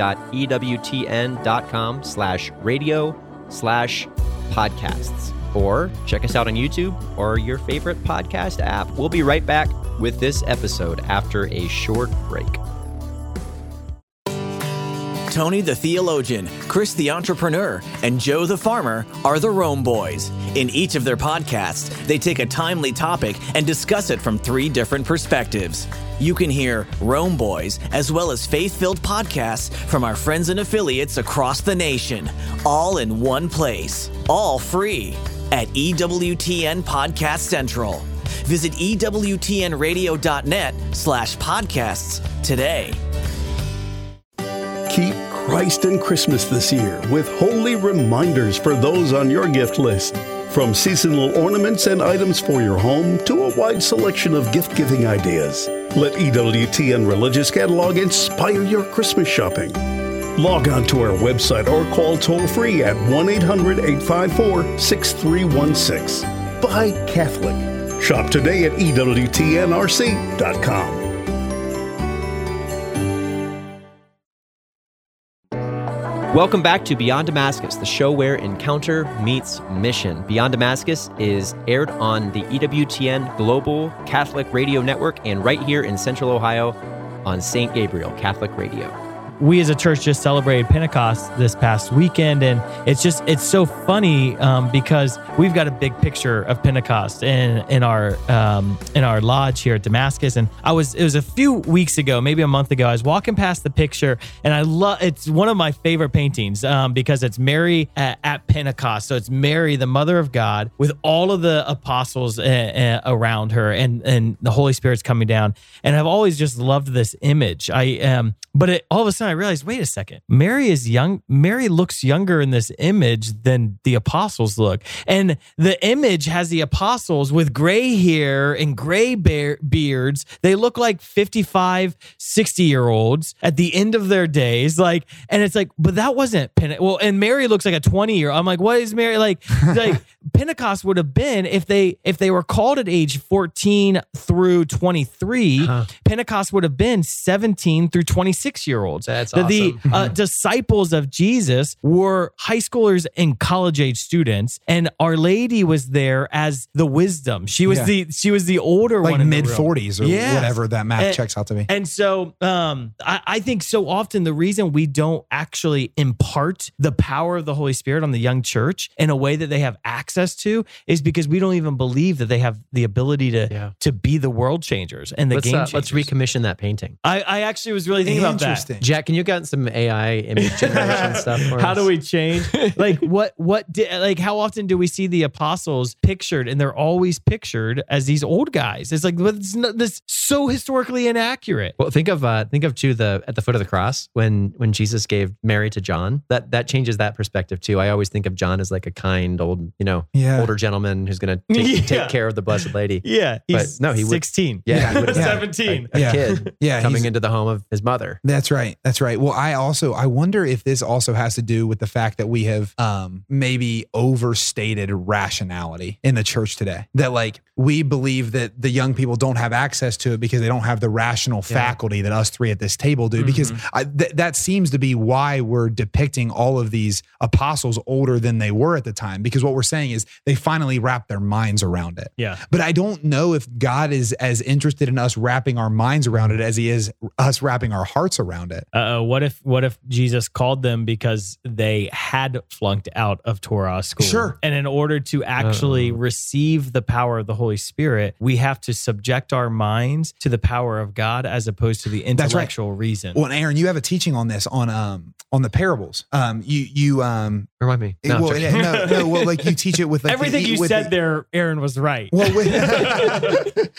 slash radio slash podcasts. Or check us out on YouTube or your favorite podcast app. We'll be right back with this episode after a short break. Tony the theologian, Chris the entrepreneur, and Joe the farmer are the Rome Boys. In each of their podcasts, they take a timely topic and discuss it from three different perspectives. You can hear Rome Boys as well as faith filled podcasts from our friends and affiliates across the nation, all in one place, all free. at EWTN Podcast Central. Visit EWTNradio.net slash podcasts today. Keep Christ and Christmas this year with holy reminders for those on your gift list. From seasonal ornaments and items for your home to a wide selection of gift giving ideas. Let EWTN Religious Catalog inspire your Christmas shopping. Log on to our website or call toll free at 1 800 854 6316. Buy Catholic. Shop today at EWTNRC.com. Welcome back to Beyond Damascus, the show where encounter meets mission. Beyond Damascus is aired on the EWTN Global Catholic Radio Network and right here in Central Ohio on St. Gabriel Catholic Radio. We as a church just celebrated Pentecost this past weekend, and it's just it's so funny um, because we've got a big picture of Pentecost in in our um, in our lodge here at Damascus. And I was it was a few weeks ago, maybe a month ago. I was walking past the picture, and I love it's one of my favorite paintings um, because it's Mary at, at Pentecost. So it's Mary, the Mother of God, with all of the apostles uh, uh, around her, and and the Holy Spirit's coming down. And I've always just loved this image. I um, but it, all of a sudden I realized, wait a second, Mary is young. Mary looks younger in this image than the apostles look, and the image has the apostles with gray hair and gray bear, beards. They look like 55, 60 year olds at the end of their days. Like, and it's like, but that wasn't Pente- well. And Mary looks like a 20 year. old. I'm like, what is Mary like? Like Pentecost would have been if they if they were called at age 14 through 23. Pentecost would have been 17 through 26 year olds. That's The- The uh, disciples of Jesus were high schoolers and college age students, and Our Lady was there as the wisdom. She was Yeah. the she was the older like one, mid room. 40s or Yes. whatever that math And- checks out to be. And so um, I, I think so often the reason we don't actually impart the power of the Holy Spirit on the young church in a way that they have access to is because we don't even believe that they have the ability to Yeah. to be the world changers and the let's, game uh, changers. let's recommission that painting. I, I actually was really thinking about that. Jack, can you get some AI image generation stuff for How us? do we change? like what what di- like how often do we see the apostles pictured and they're always pictured as these old guys? It's like it's not, this so historically inaccurate. Well, think of uh, think of too the at the foot of the cross when when Jesus gave Mary to John. That that changes that perspective too. I always think of John as like a kind old, you know, Yeah. older gentleman who's going to take, Yeah. take care of the blessed lady. Yeah, But no, he would- 16. Yeah, he would 17. A, a Yeah. kid Yeah, coming into the home of his mother. That's right. That's right. Well, I also I wonder if this also has to do with the fact that we have um maybe overstated rationality in the church today. That like we believe that the young people don't have access to it because they don't have the rational faculty that us three at this table do. Because I, th- that seems to be why we're depicting all of these apostles older than they were at the time. Because what we're saying is they finally wrap their minds around it. Yeah. But I don't know if God is as interested in us wrapping our minds around it as he is us wrapping our hearts around it. Uh, what if what if Jesus called them because they had flunked out of Torah school? Sure. And in order to actually receive the power of the Holy Spirit, we have to subject our minds to the power of God as opposed to the That's right. intellectual reason. Well, Aaron, you have a teaching on this on um on the parables. Um, you you um Remind me. No, well, no, no, well, like you teach it with like Everything e- you with said the- there, Aaron was right. Well, with,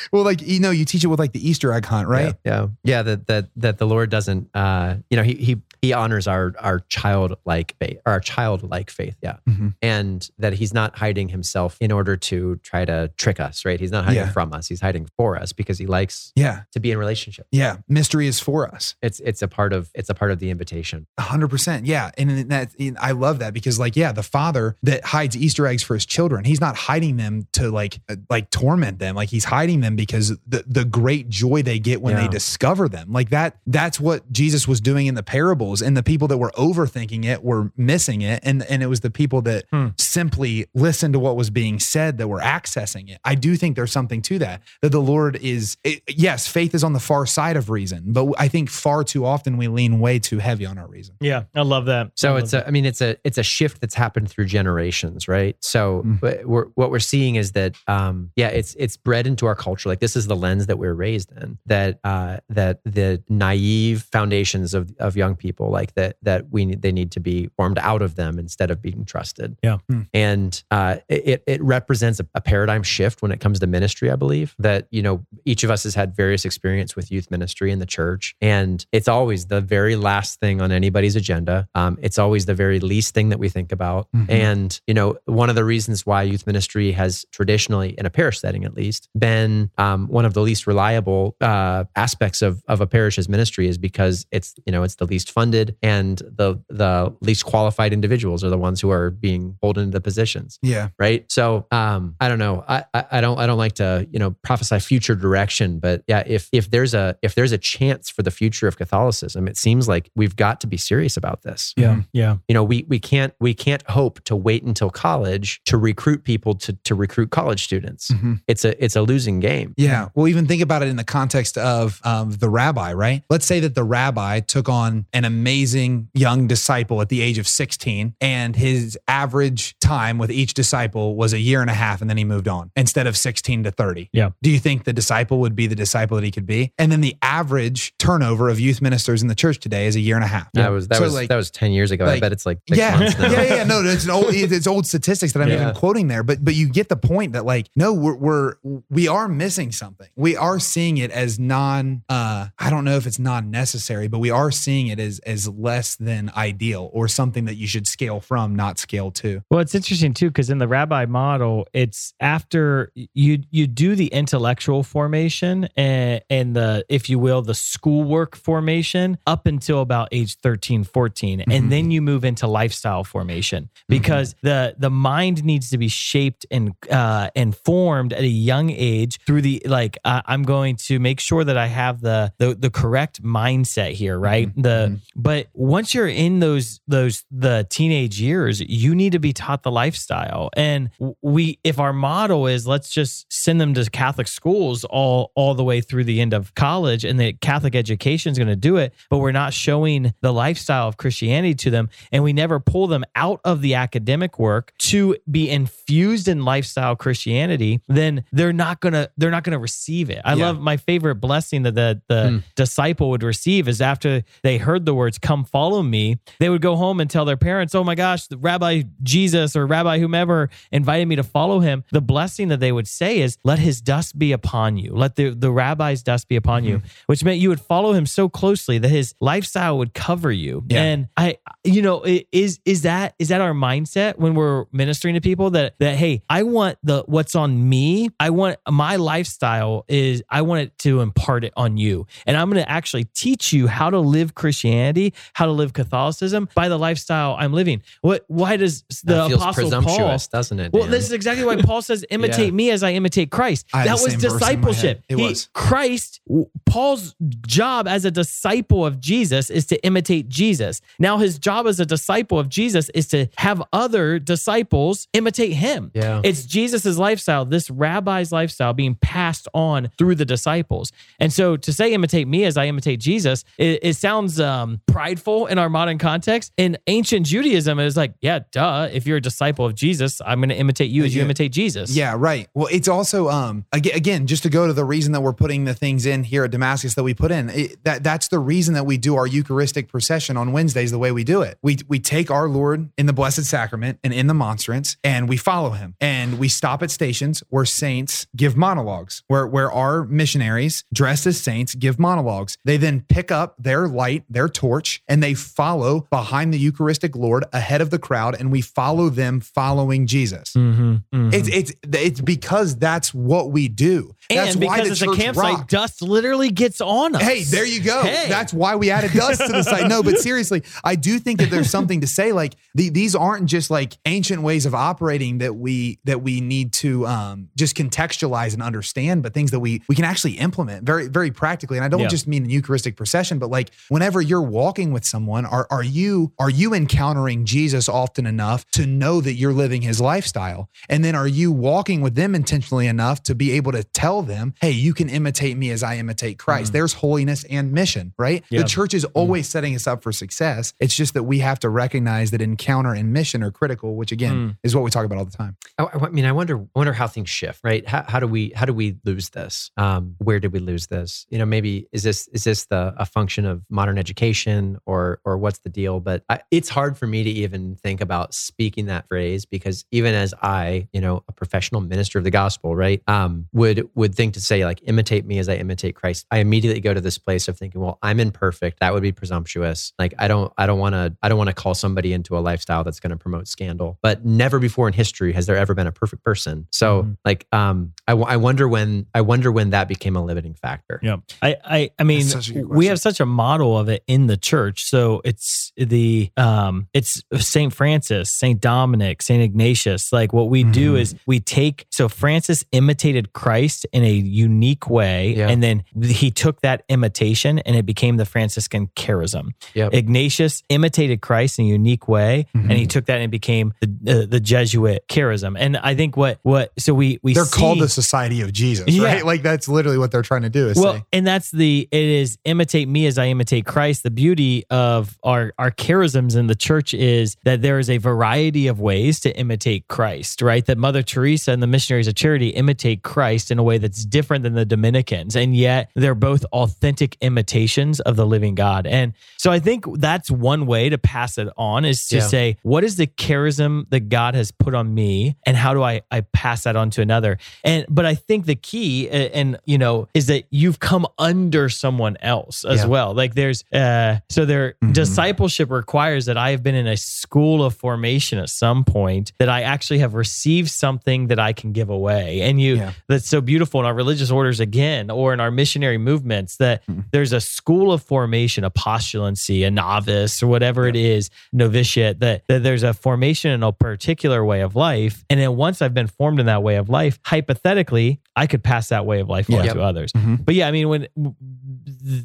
well, like you know, you teach it with like the Easter egg hunt, right? Yeah, yeah. That that that the Lord doesn't. Uh, you know, he he he honors our our childlike faith, our childlike faith. Yeah, Mhm. and that he's not hiding himself in order to try to trick us. Right? He's not hiding Yeah. from us. He's hiding for us because he likes Yeah, to be in relationship. yeah. Mystery is for us. It's it's a part of it's a part of the invitation. Hundred percent. Yeah. And that, in- I love that because like, yeah, the father that hides Easter eggs for his children, he's not hiding them to like, uh, like torment them. Like he's hiding them because the, the great joy they get when they discover them like that. That's what Jesus was doing in the parables and the people that were overthinking it were missing it. And, and it was the people that Hmm. simply listened to what was being said that were accessing it. I do think there's something to that, that the Lord is, it, yes, faith is on the far side of reason, but I think far too often we lean way too heavy on our reason. Yeah, I love that. So I it's love a, I mean, it's a, it's a shift that's happened through generations, right? So So Mm. but we're, what we're seeing is that, um, yeah, it's it's bred into our culture. Like this is the lens that we're raised in. That uh, that the naive foundations of of young people, like that that we need, they need to be formed out of them instead of being trusted. Yeah. Hmm. And uh, it it represents a, a paradigm shift when it comes to ministry. I believe that you know each of us has had various experience with youth ministry in the church, and it's always the very last thing on anybody's agenda. Um, it's always the very least thing that we think about. Mhm. And, you know, one of the reasons why youth ministry has traditionally, in a parish setting at least, been um, one of the least reliable uh, aspects of, of a parish's ministry is because it's, you know, it's the least funded and the the least qualified individuals are the ones who are being pulled into the positions Yeah. right so um i don't know I, I i don't i don't like to you know prophesy future direction but yeah if if there's a if there's a chance for the future of catholicism it seems like we've got to be serious about this Yeah. Yeah. you know we we can't we can't hope to wait until college to recruit people to to recruit college students Mhm. it's a it's a losing game Yeah. Well, even think about it in the context of um, the rabbi, right? Let's say that the rabbi took on an amazing young disciple at the age of 16, and his average time with each disciple was a year and a half, and then he moved on instead of 16 to 30. Yeah. Do you think the disciple would be the disciple that he could be? And then the average turnover of youth ministers in the church today is a year and a half. that was that So, was like- that was 10 years ago i bet it's like six yeah, yeah, yeah. No, it's an old, it's old statistics that I'm Yeah. even quoting there. But but you get the point that like, no, we're we're we are missing something. We are seeing it as non. Uh, I don't know if it's non necessary, but we are seeing it as as less than ideal or something that you should scale from, not scale to. Well, it's interesting too because in the rabbi model, it's after you you do the intellectual formation and, and the if you will the schoolwork formation up until about age 13 14 Mhm. and then you move into lifestyle formation because the the mind needs to be shaped and uh and formed at a young age through the like uh, I'm going to make sure that I have the the, the correct mindset here right? Mhm. the but once you're in those those the teenage years you need to be taught the lifestyle. And we if our model is let's just send them to catholic schools all all the way through the end of college and the catholic education is going to do it but we're not showing the lifestyle of christianity to them and we never pull them out of the academic work to be infused in lifestyle christianity then they're not going to they're not to receive it i Yeah. love my favorite blessing that the the Hmm. disciple would receive is after they heard the words come follow me they would go home and tell their parents oh my gosh the rabbi jesus or rabbi whomever invited me to follow him the blessing that they would say is let his dust be upon you let the, the rabbi's dust be upon you which meant you would follow him so closely that his lifestyle would cover you Yeah. and i you know is is that is that our mindset when we're ministering to people that that hey i want the what's on me i want my lifestyle is i want it to impart it on you and i'm going to actually teach you how to live christianity how to live catholicism by the lifestyle i'm living what why does the that feels apostle paul presumptuous doesn't it well, this is exactly why Paul says, "Imitate Yeah. me as I imitate Christ." I that was same verse in my head. discipleship. It He- was. Christ. Paul's job as a disciple of Jesus is to imitate Jesus. Now, his job as a disciple of Jesus is to have other disciples imitate him. Yeah. It's Jesus's lifestyle, this rabbi's lifestyle, being passed on through the disciples. And so, to say "imitate me as I imitate Jesus," it, it sounds um, prideful in our modern context. In ancient Judaism, it was like, yeah, duh. If you're a disciple of Jesus, I'm going to imitate you as you Yeah. imitate Jesus. Yeah, right. Well, it's also um again, again just to go to the reason that we're putting the things in here at Damascus that we put in. It, that that's the reason that we do our Eucharistic procession on Wednesdays the way we do it. We we take our Lord in the Blessed Sacrament and in the monstrance, and we follow him. And we stop at stations where saints give monologues, where where our missionaries dressed as saints give monologues. They then pick up their light, their torch, and they follow behind the Eucharistic Lord ahead of the crowd, and we follow them following Jesus. Mm-hmm, It's it's it's because that's what we do. That's and why because the it's a campsite, rocked. dust literally gets on us. Hey, there you go. Hey. That's why we added dust to the site. No, but seriously, I do think that there's something to say. Like the, these aren't just like ancient ways of operating that we that we need to um, just contextualize and understand, but things that we we can actually implement very very practically. And I don't Yeah. just mean in Eucharistic procession, but like whenever you're walking with someone, are are you are you encountering Jesus often enough to know that you're living his lifestyle? And then are you walking with them intentionally enough to be able to tell them, hey, you can imitate me as I imitate Christ? Mm. There's holiness and mission, right? Yeah. The church is always setting us up for success. It's just that we have to recognize that encounter and mission are critical, which again Mm. is what we talk about all the time. I, I mean, I wonder, wonder how things shift, right? How, how do we, how do we lose this? Um, where did we lose this? You know, maybe is this, is this the a function of modern education, or, or what's the deal? But I, it's hard for me to even think about speaking that phrase because even as I, you know, a professional minister of the gospel, right, um, would would think to say like, imitate me as I imitate Christ. I immediately go to this place of thinking, well, I'm imperfect. That would be presumptuous. Like, I don't, I don't want to, I don't want to call somebody into a lifestyle that's going to promote scandal. But never before in history has there ever been a perfect person. So, Mhm. like, um, I, w- I wonder when, I wonder when that became a limiting factor. Yeah. I, I, I mean, That's such a good we have such a model of it in the church. So it's the, um, it's St. Francis, St. Dominic, St. Ignatius. Like what we do Mhm. is we take, so Francis imitated Christ in a unique way. Yeah. And then he took that imitation and it became the Franciscan charism. Yep. Ignatius imitated Christ in a unique way. And he took that and it became the, uh, the Jesuit charism. And I think what, what, so we, we They're see, called the Society of Jesus, Yeah. right? Like that's literally what they're trying to do is well, say, and that's the it is imitate me as I imitate Christ. The beauty of our our charisms in the church is that there is a variety of ways to imitate Christ, right? That Mother Teresa and the missionaries of charity imitate Christ in a way that's different than the Dominicans, and yet they're both authentic imitations of the living God. And so I think that's one way to pass it on is to Yeah. say, what is the charism that God has put on me, and how do I I pass that on to another? And but I think the key, and you know, is that you've come under someone else as Yeah. well. Like there's, uh, so there Mhm. discipleship requires that I have been in a school of formation at some point that I actually have received something that I can give away. And you, Yeah. that's so beautiful in our religious orders again, or in our missionary movements that Mhm. there's a school of formation, a postulancy, a novice, or whatever it is, novitiate, that, that there's a formation in a particular way of life. And then once I've been formed in that way of life, hypothetically, I could pass that way of life on Yeah. to others. Mhm. But yeah, I mean, when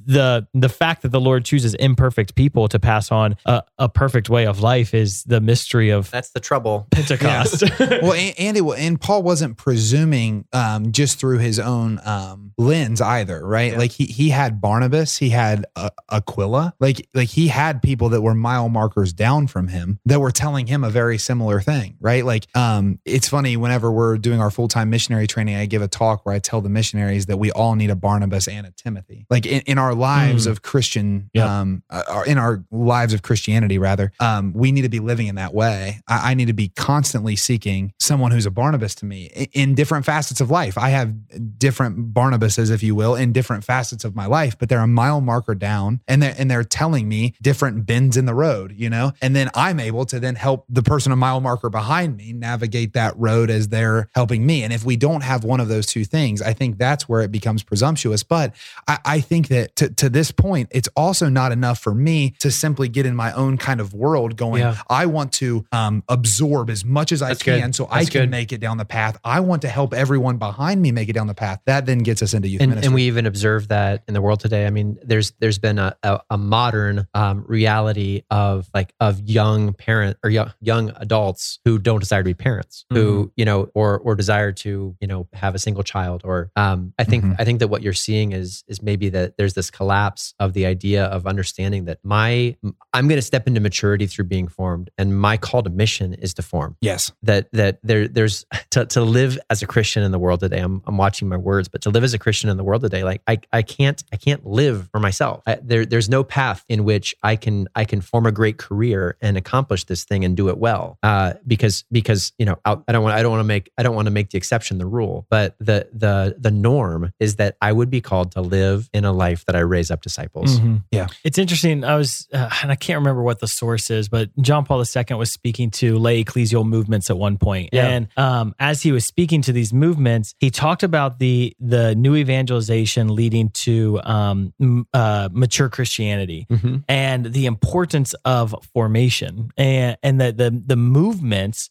the the fact that the Lord chooses imperfect people to pass on a, a perfect way of life is the mystery of That's the trouble. Pentecost. well, and, and, it, and Paul wasn't presuming um, just through his own um, lens either, right? Yeah. Like he he had Barnabas, he had uh, Aquila, like like he had people that were mile markers down from him that were telling him a very similar thing, right? Like um, it's funny whenever we're doing our full time missionary training, I give a talk where I tell the missionaries that we all need a Barnabas and a Timothy, like in, in our lives Mm. of Christian, um, uh, in our lives of Christianity, rather, um, we need to be living in that way. I, I need to be constantly seeking someone who's a Barnabas to me i- in different facets of life. I have different Barnabases, if you will, in different facets of my life, but they're a mile marker down, and they're and they're telling me different bends in the road, you know. And then I'm able to then help the person a mile marker behind me navigate that road as they're helping me. And if we don't have one of those two things, I think that's where it becomes presumptuous. But I, I think that to, to this point, it's also not enough for me to simply get in my own kind of world going, Yeah. I want to um, absorb as much as I That's good. can so I can good. make it down the path. I want to help everyone behind me make it down the path. That then gets us into youth and, ministry. and we even observe that in the world today. I mean, there's there's been a, a, a modern um, reality of like of young parent or young, young adults who don't desire to be parents, who you know, or or desire to you know have a single child. Or um, I think Mhm. I think that what you're seeing is is maybe that there's this collapse of the idea of understanding that my I'm going to step into maturity through being formed, and my call to mission is to form yes. that that there there's to, to live as a Christian in the world today. I'm I'm watching my words, but to live as a Christian in the world today, like I I can't I can't live for myself. I, there there's no path in which I can I can form a great career and accomplish this thing and do it well. Uh, because because you know I, I don't want I don't want to make I don't want to make the exception the rule, but the the the norm is that I would be called to live in a life that I raise up disciples. Mhm. Yeah. It's interesting. I was, uh, and I can't remember what the source is, but John Paul II was speaking to lay ecclesial movements at one point. Yeah. And um, as he was speaking to these movements, he talked about the the new evangelization leading to um, m- uh, mature Christianity Mhm. and the importance of formation and and that the the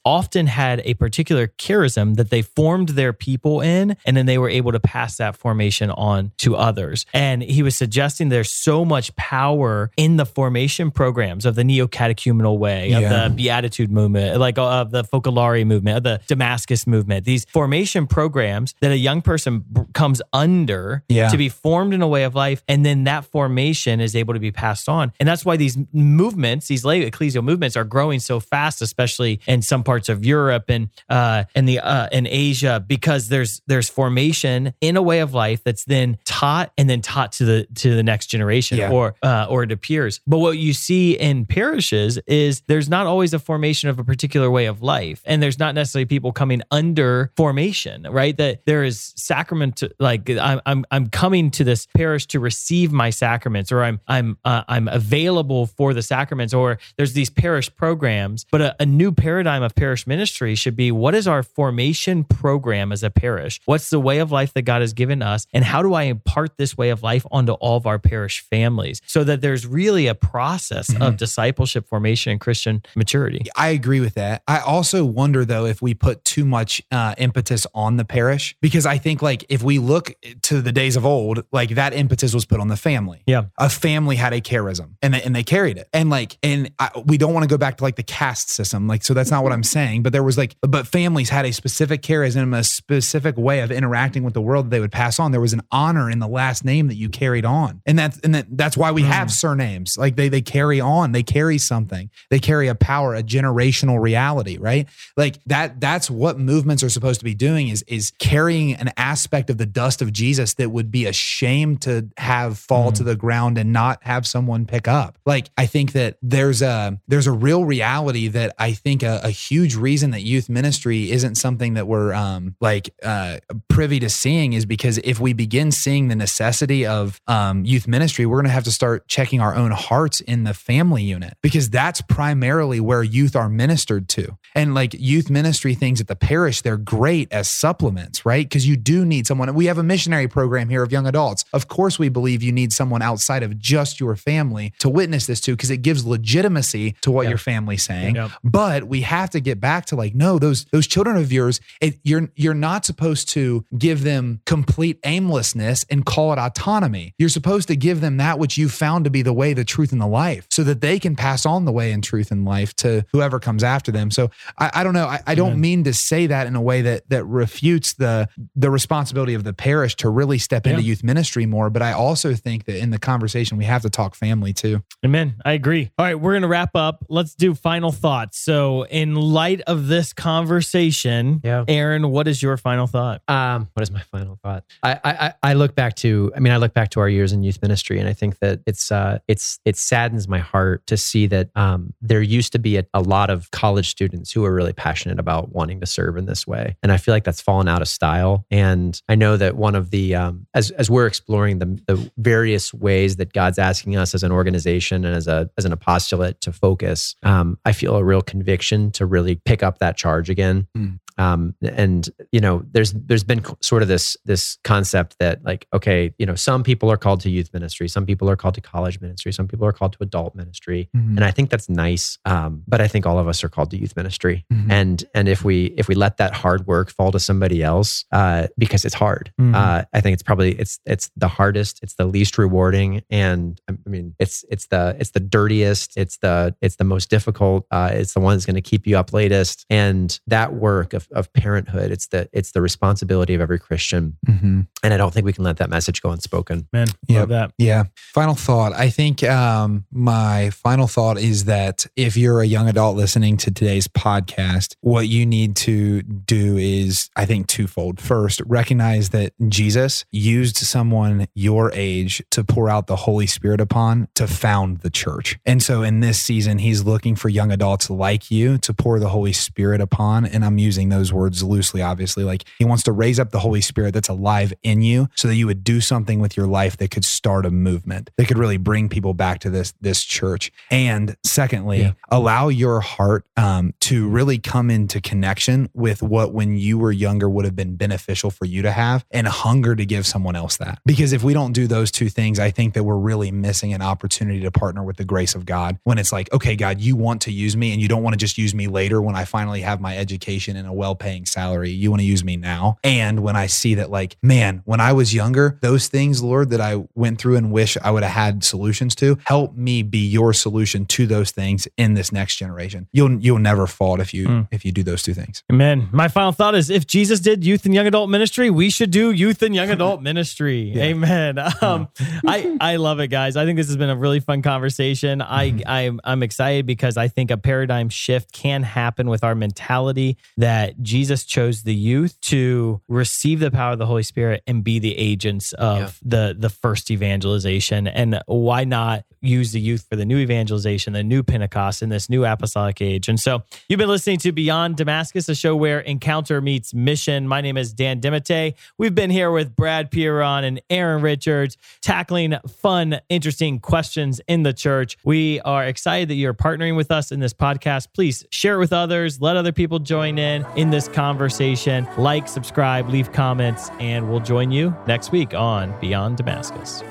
often had a particular charism that they formed their people in and then they were able to pass that formation on to others and he was suggesting there's so much power in the formation programs of the neo catechumenal way, of the Beatitude movement, like uh, of the Focolare movement, of the Damascus movement. These formation programs that a young person comes under Yeah. to be formed in a way of life, and then that formation is able to be passed on. And that's why these movements, these lay ecclesial movements, are growing so fast, especially in some parts of Europe and uh, and the uh, in Asia, because there's there's formation in a way of life that's then taught and then taught to the to the next generation Yeah. or uh, or to peers. But what you see in parishes is there's not always a formation of a particular way of life, and there's not necessarily people coming under formation, right? That there is sacrament, like I'm I'm I'm coming to this parish to receive my sacraments, or I'm I'm uh, I'm available for the sacraments, or there's these parish programs. But a, a new paradigm of parish ministry should be what is our formation program as a parish? What's the way of life that God has given us, and how do I impart this way of life onto all of our parish families, so that there's really a process of discipleship, formation, and Christian maturity. I agree with that. I also wonder though if we put too much uh, impetus on the parish because I think like if we look to the days of old, like that impetus was put on the family. Yeah. a family had a charism and they, and they carried it. And like, and I, we don't want to go back to like the caste system. Like, so that's not what I'm saying. But there was like, but families had a specific charism, a specific way of interacting with the world that they would pass on. There was an honor in the last name that you carried on, and that's and that, that's why we mm. have surnames. Like they they carry on, they carry something, they carry a power, a generational reality, right? Like that. That's what movements are supposed to be doing is is carrying an aspect of the dust of Jesus that would be a shame to have fall to mm. the ground and not have someone pick up. Like I think that there's a there's a real reality that I think a, a huge reason that youth ministry isn't something that we're um like uh privy to seeing is because if we begin seeing the necessity of um youth ministry, we're gonna have to start checking our own hearts in the family unit because that's primarily where youth are ministered to. And like youth ministry things at the parish, they're great as supplements, right? Because you do need someone. We have a missionary program here of young adults. Of course, we believe you need someone outside of just your family to witness this to because it gives legitimacy to what your family's saying. But we have to get back to like, no, those those children of yours, it, you're you're not supposed to give them complete aimlessness and call it autonomy. You're supposed to give them that which you found to be the way, the truth, and the life, so that they can pass on the way and truth and life to whoever comes after them. So I, I don't know. I, I don't mean to say that in a way that that refutes the the responsibility of the parish to really step into Yeah. youth ministry more. But I also think that in the conversation we have to talk family too. Amen. I agree. All right, we're going to wrap up. Let's do final thoughts. So, in light of this conversation, Yeah. Aaron, what is your final thought? Um, what is my final thought? I, I I- I look back to I mean I look back to our years in youth ministry and I think that it's uh it's it saddens my heart to see that um there used to be a, a lot of college students who were really passionate about wanting to serve in this way and I feel like that's fallen out of style and I know that one of the um as as we're exploring the the various ways that God's asking us as an organization and as a as an apostolate to focus um I feel a real conviction to really pick up that charge again hmm. Um, and you know there's there's been sort of this this concept that like okay you know some people are called to youth ministry some people are called to college ministry some people are called to adult ministry Mhm. and i think that's nice um, but i think all of us are called to youth ministry Mhm. and and if we if we let that hard work fall to somebody else uh, because it's hard Mhm. uh, i think it's probably it's it's the hardest it's the least rewarding and i mean it's it's the it's the dirtiest it's the it's the most difficult uh, it's the one that's going to keep you up latest and that work of, of parenthood it's the it's the responsibility of every christian Mm-hmm. and i don't think we can let that message go unspoken Man, Yep. that. Yeah. Final thought. I think um, my final thought is that if you're a young adult listening to today's podcast, what you need to do is, I think, twofold. First, recognize that Jesus used someone your age to pour out the Holy Spirit upon to found the church. And so in this season, he's looking for young adults like you to pour the Holy Spirit upon. And I'm using those words loosely, obviously. Like he wants to raise up the Holy Spirit that's alive in you so that you would do something with your life that could start a movement that could really bring people back to this this church and secondly Yeah. allow your heart um, to really come into connection with what when you were younger would have been beneficial for you to have and hunger to give someone else that because if we don't do those two things i think that we're really missing an opportunity to partner with the grace of god when it's like okay god you want to use me and you don't want to just use me later when i finally have my education in a well paying salary. You want to use me now. And when I see that, like, man, when I was younger, those things, Lord, that I went through and wish I would have had solutions to, help me be your solution to those things in this next generation. You'll you'll never fault if you Mm. if you do those two things. Amen. My final thought is if Jesus did youth and young adult ministry, we should do youth and young adult ministry. Yeah. Amen. Um, I, I love it, guys. I think this has been a really fun conversation. I, Mm-hmm. I'm, I'm excited because I think a paradigm shift can happen with our mentality that Jesus chose the youth to receive the power of the Holy Spirit and be the agents of Yeah. the, the first evangelization. And why not use the youth for the new evangelization, the new Pentecost in this new apostolic age? And so you've been listening to Beyond Damascus, a show where encounter meets mission. My name is Dan DeMatte. We've been here with Brad Pieron and Aaron Richards, tackling fun, interesting questions in the church. We are excited that you're partnering with us in this podcast. Please share it with others, let other people join in in this conversation. Like, subscribe, leave comments, and we'll join you next week on Beyond Damascus.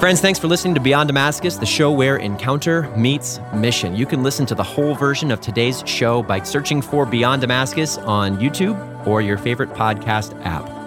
Friends, thanks for listening to Beyond Damascus, the show where encounter meets mission. You can listen to the whole version of today's show by searching for Beyond Damascus on YouTube or your favorite podcast app.